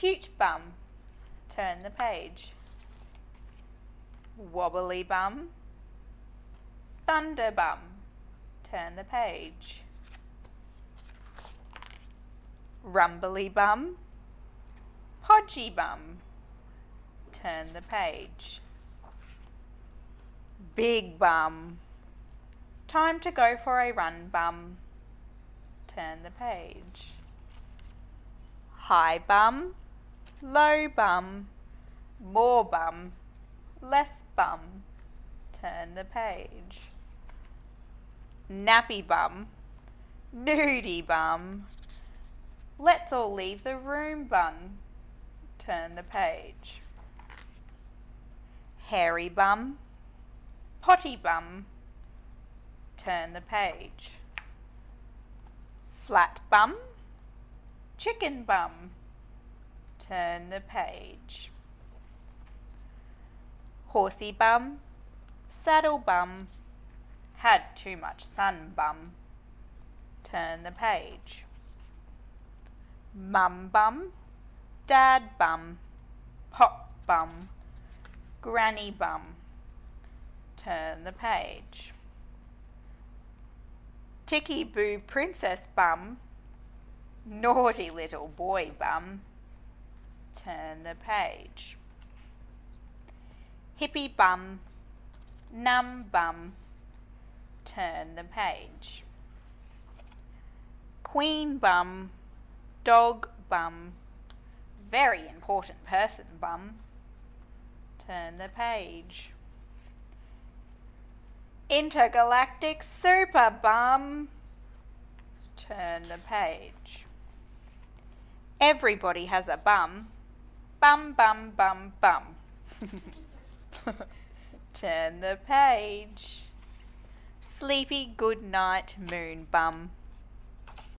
Cute bum. Turn the page. Wobbly bum. Thunder bum. Turn the page. Rumbly bum. Podgy bum. Turn the page. Big bum. Time to go for a run, bum. Turn the page. High bum. Low bum. More bum. Less bum. Turn the page. Nappy bum. Nudie bum. Let's all leave the room, bun. Turn the page. Hairy bum. Potty bum. Turn the page. Flat bum. Chicken bum. Turn the page. Horsey bum. Saddle bum. Had too much sun bum. Turn the page. Mum bum. Dad bum. Pop bum. Granny bum. Turn the page. Ticky boo princess bum. Naughty little boy bum. Turn the page. Hippie bum. Num bum. Turn the page. Queen bum. Dog bum. Very important person bum. Turn the page. Intergalactic super bum. Turn the page. Everybody has a bum. Bum, bum, bum, bum. Turn the page. Sleepy good night moon bum.